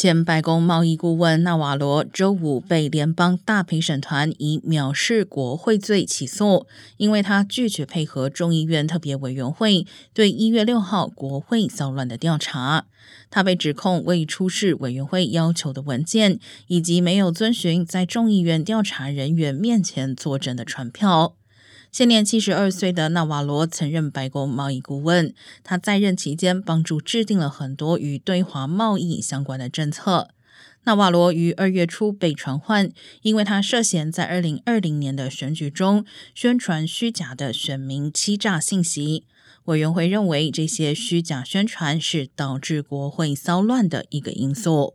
前白宫贸易顾问纳瓦罗周五被联邦大陪审团以藐视国会罪起诉，因为他拒绝配合众议院特别委员会对一月六号国会骚乱的调查。他被指控未出示委员会要求的文件，以及没有遵循在众议院调查人员面前作证的传票。现年七十二岁的纳瓦罗曾任白宫贸易顾问，他在任期间帮助制定了很多与对华贸易相关的政策。纳瓦罗于二月初被传唤，因为他涉嫌在二零二零年的选举中宣传虚假的选民欺诈信息。委员会认为这些虚假宣传是导致国会骚乱的一个因素。